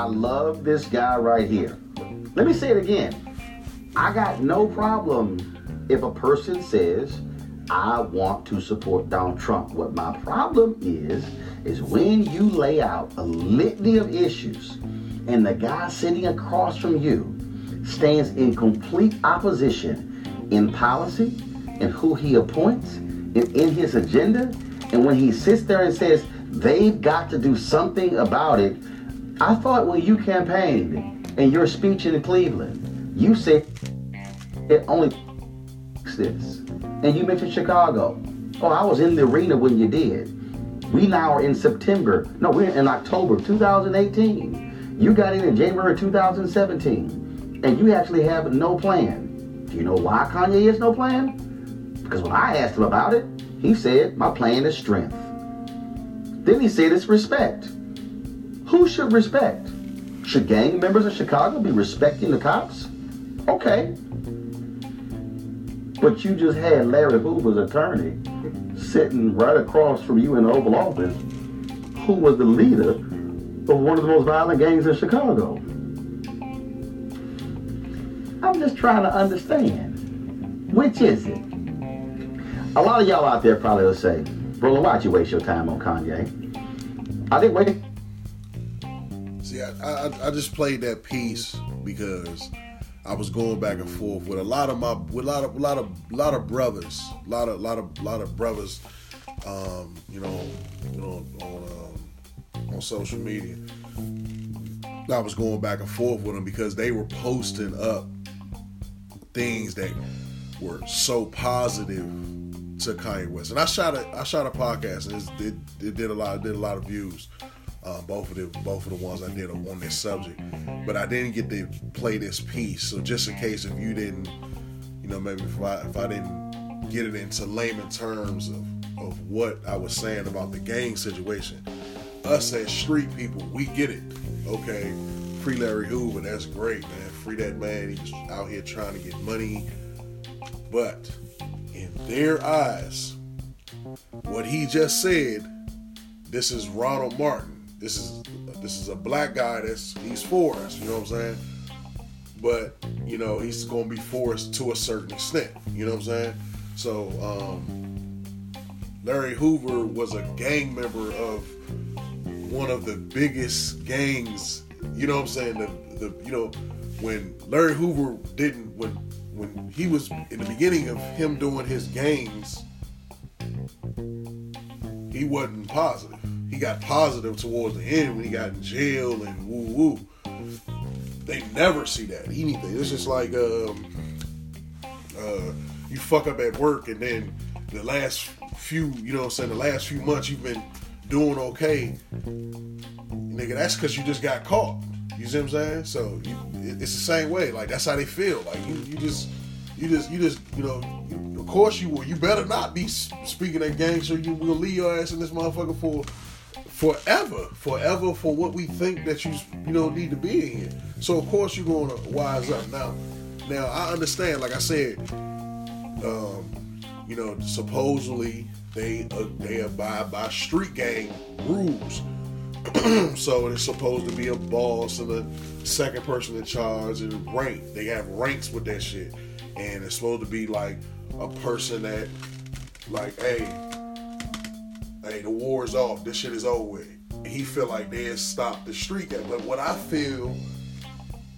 I love this guy right here. Let me say it again. I got no problem if a person says, I want to support Donald Trump. What my problem is, is when you lay out a litany of issues and the guy sitting across from you stands in complete opposition in policy and who he appoints and in his agenda. And when he sits there and says, they've got to do something about it, I thought when you campaigned in your speech in Cleveland, you said it only this. And you mentioned Chicago. Oh, I was in the arena when you did. We now are in September. No, we're in October 2018. You got in in January 2017. And you actually have no plan. Do you know why Kanye has no plan? Because when I asked him about it, he said, My plan is strength. Then he said it's respect. Who should respect? Should gang members in Chicago be respecting the cops? Okay. But you just had Larry Hoover's attorney sitting right across from you in the Oval Office, who was the leader of one of the most violent gangs in Chicago. I'm just trying to understand. Which is it? A lot of y'all out there probably will say, Bro, why'd you waste your time on Kanye? I didn't wait. I, I, just played that piece because I was going back and forth with a lot of my with a lot of a lot of a lot of brothers, a lot of lot of lot of brothers, um, you know, you know, on um, on social media. I was going back and forth with them because they were posting up things that were so positive to Kanye West. And I shot a I shot a podcast and it, it did a lot did a lot of views. Uh, both of the both of the ones I did on this subject, but I didn't get to play this piece. So just in case if you didn't, you know, maybe if I if I didn't get it into layman terms of of what I was saying about the gang situation, us as street people, we get it. Okay, free Larry Hoover, that's great, man. Free that man. He's out here trying to get money, but in their eyes, what he just said, this is Roland Martin this is this is a black guy that's he's for us, you know what I'm saying? But you know he's gonna be for us to a certain extent, you know what I'm saying? So um, Larry Hoover was a gang member of one of the biggest gangs, you know what I'm saying? The the you know when Larry Hoover didn't when when he was in the beginning of him doing his gangs, he wasn't positive got positive towards the end when he got in jail and woo woo. They never see that anything. It's just like um, uh, you fuck up at work and then the last few, you know what I'm saying, the last few months you've been doing okay. Nigga, that's because you just got caught. You see what I'm saying? So you, it's the same way. Like that's how they feel. Like you, you just, you just, you just, you know. Of course you will. You better not be speaking that gangster. You will leave your ass in this motherfucker for forever, forever for what we think that you you know need to be in here. So of course you're going to wise up now. Now I understand, like I said, um, you know, supposedly they uh, they abide by street gang rules. so it's supposed to be a boss and a second person in charge and rank. They have ranks with that shit, and it's supposed to be like a person that, like, hey, hey, the war's off. This shit is over with. And he feel like they has stopped the streak. But what I feel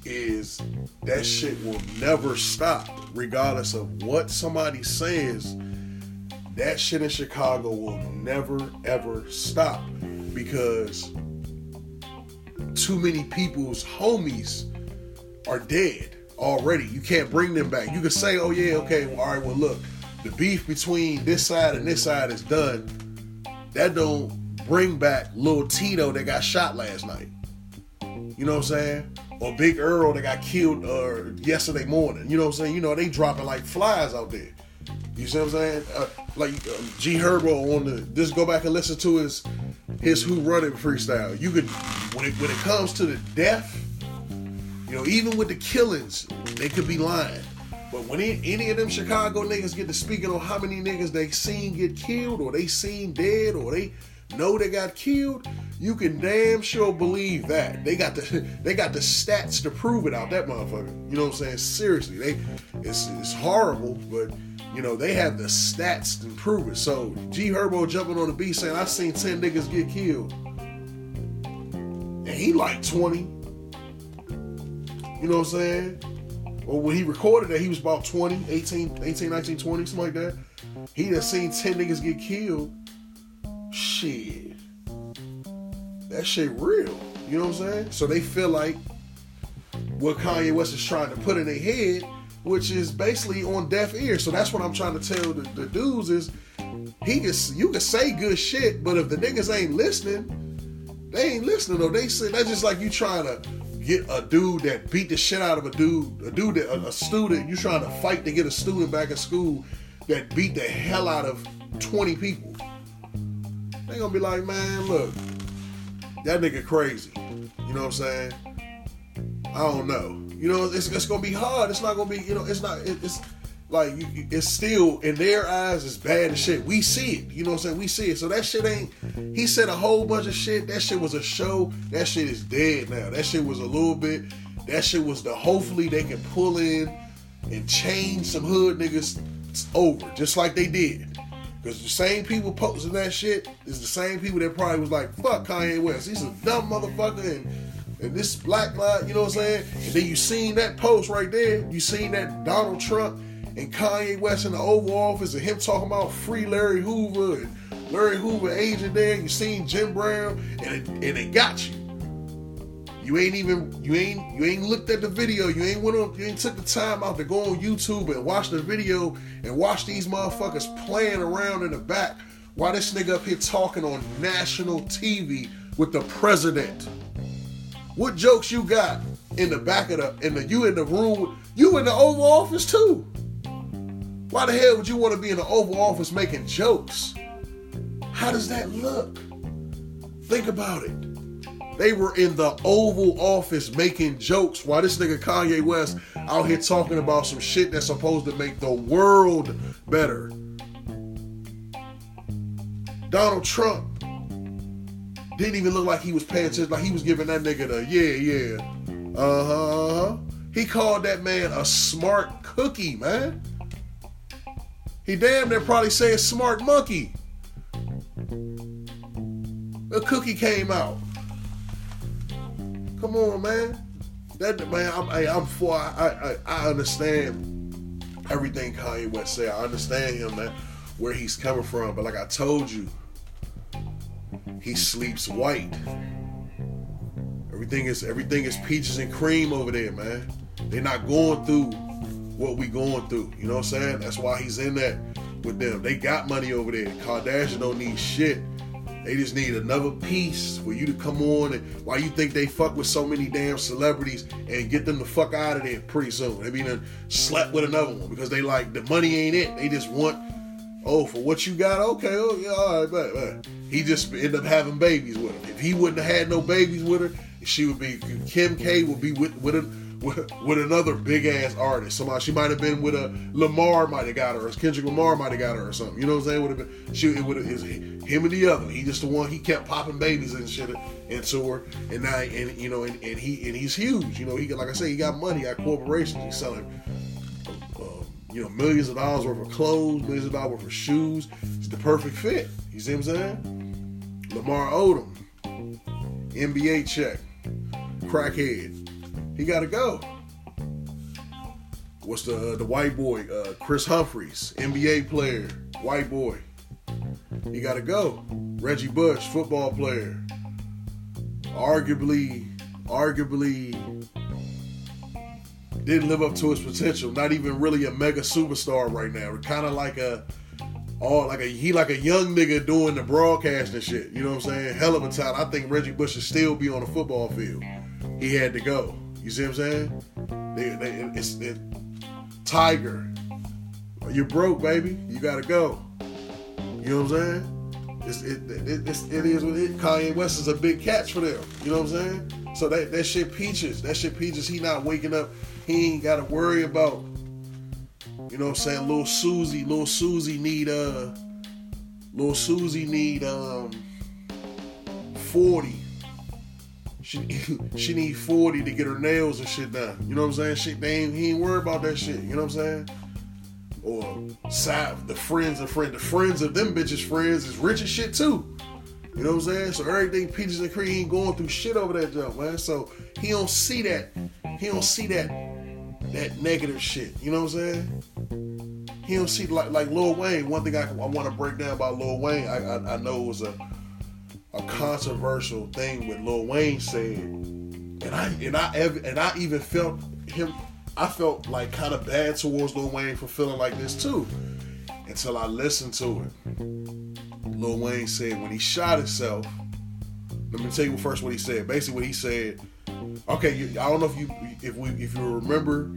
is that shit will never stop, regardless of what somebody says. That shit in Chicago will never ever stop because too many people's homies are dead already. You can't bring them back. You can say, oh yeah, okay, well, all right, well look, the beef between this side and this side is done that don't bring back little Tito that got shot last night. You know what I'm saying? Or Big Earl that got killed uh, yesterday morning. You know what I'm saying? You know, they dropping like flies out there. You see what I'm saying? Uh, like uh, G Herbo on the just go back and listen to his his Who Run It freestyle. You could when it when it comes to the death, you know, even with the killings, they could be lying. But when any of them Chicago niggas get to speaking on how many niggas they seen get killed or they seen dead or they know they got killed, you can damn sure believe that. They got the they got the stats to prove it out that motherfucker. You know what I'm saying? Seriously, they it's it's horrible, but you know, they have the stats to prove it. So G Herbo jumping on the beat saying, I seen 10 niggas get killed. And he like 20. You know what I'm saying? Or when he recorded that, he was about 20, 18, 18, 19, 20, something like that. He done seen 10 niggas get killed. Shit. That shit real. You know what I'm saying? So they feel like what Kanye West is trying to put in their head which is basically on deaf ears. So that's what I'm trying to tell the, the dudes is he can you can say good shit, but if the niggas ain't listening, they ain't listening though. They say that's just like you trying to get a dude that beat the shit out of a dude, a dude that a, a student, you trying to fight to get a student back in school that beat the hell out of 20 people. They gonna be like, man, look, that nigga crazy. You know what I'm saying? I don't know. You know, it's, it's gonna be hard. It's not gonna be, you know, it's not. It, it's like it's still in their eyes it's bad as shit. We see it. You know what I'm saying? We see it. So that shit ain't. He said a whole bunch of shit. That shit was a show. That shit is dead now. That shit was a little bit. That shit was the. Hopefully they can pull in and change some hood niggas over, just like they did. Because the same people posting that shit is the same people that probably was like, fuck Kanye West. He's a dumb motherfucker and and this black line, you know what I'm saying? And then you seen that post right there. You seen that Donald Trump and Kanye West in the Oval Office and him talking about free Larry Hoover and Larry Hoover agent there. You seen Jim Brown and it, and it got you. You ain't even you ain't you ain't looked at the video. You ain't went on you ain't took the time out to go on YouTube and watch the video and watch these motherfuckers playing around in the back while this nigga up here talking on national TV with the president. What jokes you got in the back of the in the you in the room? You in the Oval Office too. Why the hell would you want to be in the Oval Office making jokes? How does that look? Think about it. They were in the Oval Office making jokes while this nigga Kanye West out here talking about some shit that's supposed to make the world better. Donald Trump didn't even look like he was paying attention. Like he was giving that nigga the yeah, yeah. Uh huh. Uh-huh. He called that man a smart cookie, man. He damn near probably say a smart monkey. A cookie came out. Come on, man. That man, I'm, I, am for. I, I, I understand everything Kanye West said. I understand him, man, where he's coming from. But like I told you, he sleeps white. Everything is everything is peaches and cream over there, man. They're not going through what we going through. You know what I'm saying? That's why he's in that with them. They got money over there. Kardashian don't need shit. They just need another piece for you to come on and why you think they fuck with so many damn celebrities and get them the fuck out of there pretty soon. They mean slept with another one because they like the money ain't it. They just want oh for what you got, okay, oh yeah, all right, but, but. He just ended up having babies with him. If he wouldn't have had no babies with her, she would be Kim K would be with with, a, with, with another big ass artist. Somebody she might have been with a Lamar might have got her, or Kendrick Lamar might have got her, or something. You know what I'm saying? Would have been she it would have is him and the other. He just the one he kept popping babies and shit into her, and now and you know and, and he and he's huge. You know he like I say he got money, he got corporations. He's selling um, you know, millions of dollars worth of clothes, millions of dollars worth of shoes. It's the perfect fit. You see what I'm saying? Lamar Odom, NBA check, crackhead. He got to go. What's the the white boy? Uh, Kris Humphries, NBA player, white boy. He got to go. Reggie Bush, football player. Arguably, arguably didn't live up to his potential. Not even really a mega superstar right now. Kind of like a all like a he like a young nigga doing the broadcasting shit. You know what I'm saying? Hell of a talent. I think Reggie Bush should still be on the football field. He had to go. You see what I'm saying? They, they, it's it, Tiger. You're broke, baby. You gotta go. You know what I'm saying? It's, it, it, it's, it is what it. Kanye West is a big catch for them. You know what I'm saying? So that, that shit peaches. That shit peaches. He not waking up. He ain't got to worry about you know what I'm saying? Little Susie, little Susie need uh little Susie need um 40. She need 40 to get her nails and shit done. You know what I'm saying? Shit, they ain't, he ain't worried about that shit. You know what I'm saying? Or side the friends of friend, the friends of them bitches friends is rich as shit too. You know what I'm saying? So everything Peaches and Cream ain't going through shit over that jump, man. So he don't see that. He don't see that that negative shit. You know what I'm saying? He don't see like like Lil Wayne. One thing I, I want to break down about Lil Wayne, I, I, I know it was a a controversial thing with Lil Wayne said, and I and I and I even felt him. I felt like kind of bad towards Lil Wayne for feeling like this too, until I listened to it. Lil Wayne said when he shot himself. Let me tell you first what he said. Basically, what he said. Okay, you, I don't know if you if we if you remember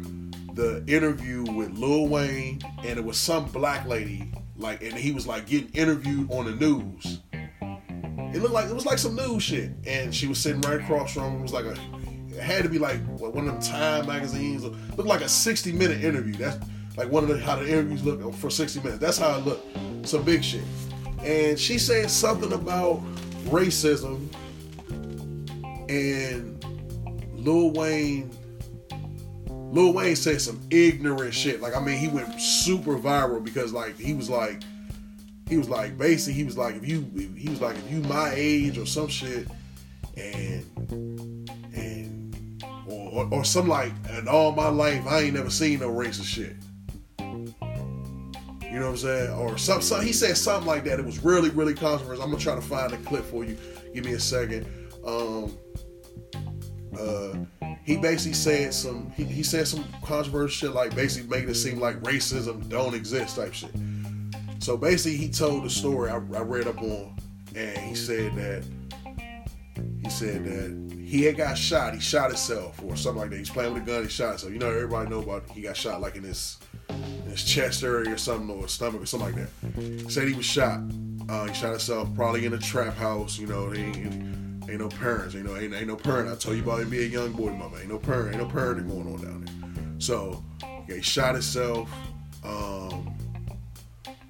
the interview with Lil Wayne, and it was some black lady like, and he was like getting interviewed on the news it looked like it was like some news shit, and she was sitting right across from him. It was like a, it had to be like one of them Time magazines. It looked like a sixty minute interview. That's like one of the how the interviews look for sixty minutes. That's how it looked. Some big shit. And she said something about racism, and Lil Wayne. Lil Wayne said some ignorant shit. Like I mean, he went super viral because like he was like he was like basically he was like if you he was like if you my age or some shit and and or, or, or some like in all my life I ain't never seen no racist shit. You know what I'm saying? Or some, some he said something like that. It was really, really controversial. I'm gonna try to find a clip for you. Give me a second. Um uh he basically said some he, he said some controversial shit like basically making it seem like racism don't exist type shit. So basically, he told the story I, I read up on, and he said that he said that he had got shot. He shot himself or something like that. He's playing with a gun. He shot himself. You know, everybody know about he got shot like in his in his chest area or something or stomach or something like that. Said he was shot. Uh, he shot himself probably in a trap house. You know, ain't, ain't, ain't no parents. You know, ain't, ain't no parent. I told you about him being a young boy, mama. Ain't no parent. Ain't no parenting going on down there. So yeah, he shot himself. Um,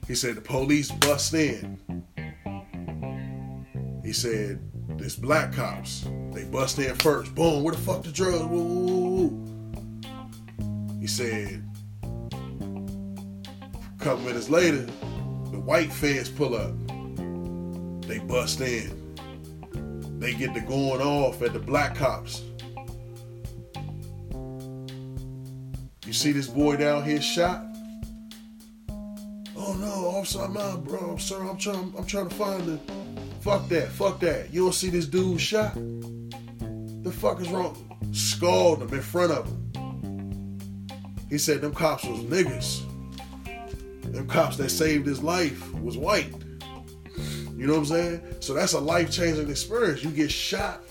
he said the police bust in. He said this black cops. They bust in first. Boom, where the fuck the drugs? Woo, woo, woo. He said a couple minutes later, the white feds pull up. They bust in. They get to going off at the black cops. You see this boy down here shot? I'm out, bro. Sir, I'm trying I'm trying to find the fuck that, fuck that. You don't see this dude shot? The fuck is wrong? Scald him in front of him. He said them cops was niggas. Them cops that saved his life was white. You know what I'm saying? So that's a life changing experience. You get shot.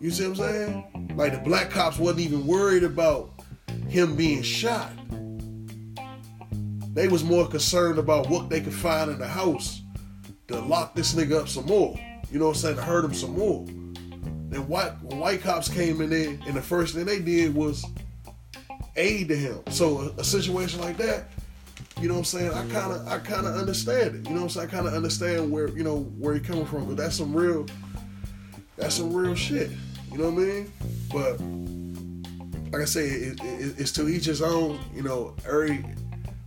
You see what I'm saying? Like the black cops wasn't even worried about him being shot. They was more concerned about what they could find in the house to lock this nigga up some more. You know what I'm saying? To hurt him some more. Then white when white cops came in there, and the first thing they did was aid to him. So a, a situation like that, you know what I'm saying? I mm-hmm. kind of I kind of understand it. You know what I'm saying? I kind of understand where you know where he coming from, but that's some real that's some real shit. You know what I mean? But like I say, it, it, it's to each his own. You know, every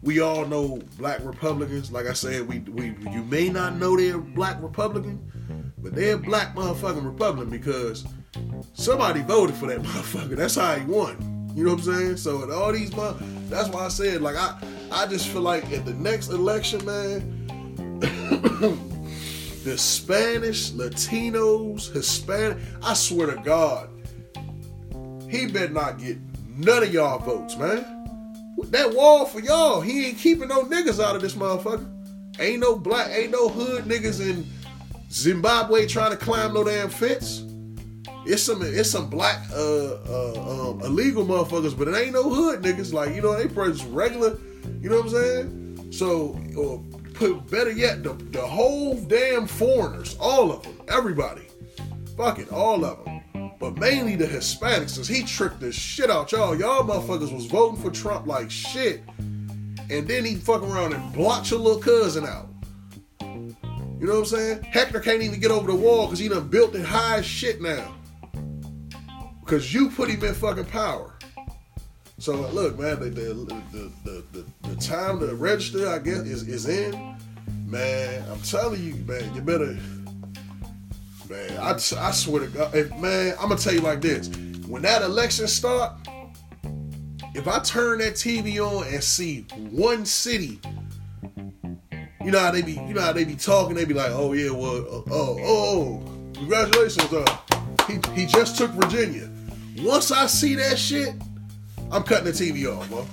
we all know black Republicans. Like I said, we we you may not know they're black Republican, but they're black motherfucking Republican because somebody voted for that motherfucker. That's how he won. You know what I'm saying? So all these months, that's why I said like I I just feel like at the next election, man, the Spanish, Latinos, Hispanic, I swear to God, he better not get none of y'all votes, man. That wall for y'all, he ain't keeping no niggas out of this motherfucker. Ain't no black, ain't no hood niggas in Zimbabwe trying to climb no damn fence. It's some it's some black uh, uh um, illegal motherfuckers, but it ain't no hood niggas. Like you know, they just regular. You know what I'm saying? So, or put better yet, the, the whole damn foreigners, all of them, everybody, fuck it, all of them but mainly the Hispanics, cause he tricked the shit out y'all. Y'all motherfuckers was voting for Trump like shit, and then he fuck around and blocked your little cousin out. You know what I'm saying? Hector can't even get over the wall because he done built it high as shit now. Because you put him in fucking power. So look, man, the, the, the, the time to register, I guess, is, is in. Man, I'm telling you, man, you better. Man, I, I swear to God, if, man, I'm gonna tell you like this: when that election start, if I turn that TV on and see one city, you know how they be, you know how they be talking, they be like, oh yeah, well, uh, oh, oh, oh, congratulations, uh, he he just took Virginia. Once I see that shit, I'm cutting the TV off, bro.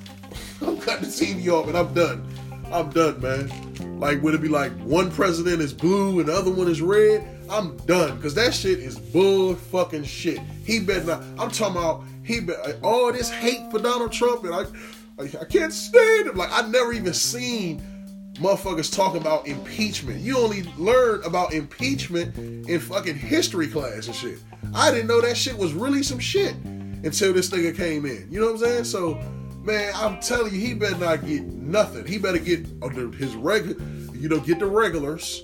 I'm cutting the TV off and I'm done. I'm done, man. Like, would it be like one president is blue and the other one is red? I'm done. Because that shit is bull fucking shit. He better not. I'm talking about, he bet like, all this hate for Donald Trump and I, I, I can't stand him. Like, I never even seen motherfuckers talking about impeachment. You only learn about impeachment in fucking history class and shit. I didn't know that shit was really some shit until this nigga came in. You know what I'm saying? So, man, I'm telling you, he better not get nothing. He better get under his regular, you know, get the regulars,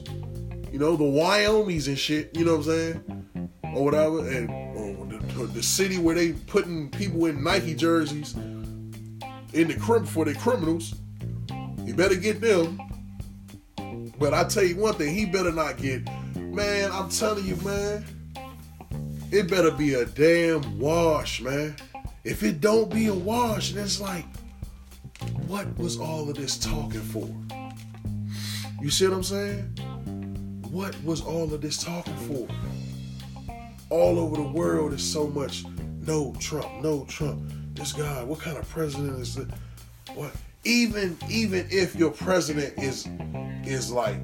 you know, the Wyomies and shit. You know what I'm saying? Or whatever, and the, the, city where they putting people in Nike jerseys in the crim for the criminals. He better get them. But I tell you one thing, he better not get. Man, I'm telling you, man it better be a damn wash, man. If it don't be a wash, then it's like, what was all of this talking for? You see what I'm saying? What was all of this talking for? All over the world is so much no Trump, no Trump. This guy, what kind of president is it? What? Even even if your president is is like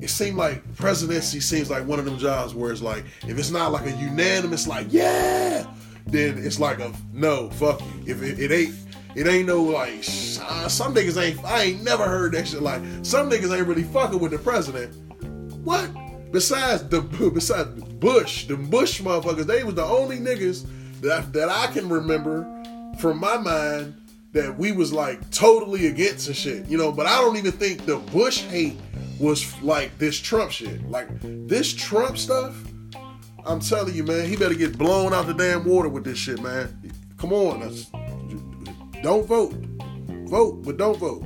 it seemed like presidency seems like one of them jobs where it's like if it's not like a unanimous like yeah, then it's like a no, fuck you. If it, it ain't it ain't no like uh, some niggas ain't I ain't never heard that shit like some niggas ain't really fucking with the president. What? Besides the besides Bush, the Bush motherfuckers, they was the only niggas that that I can remember from my mind that we was like totally against and shit, you know. But I don't even think the Bush hate was like this Trump shit. Like this Trump stuff, I'm telling you, man, he better get blown out the damn water with this shit, man. Come on, don't vote. Vote, but don't vote.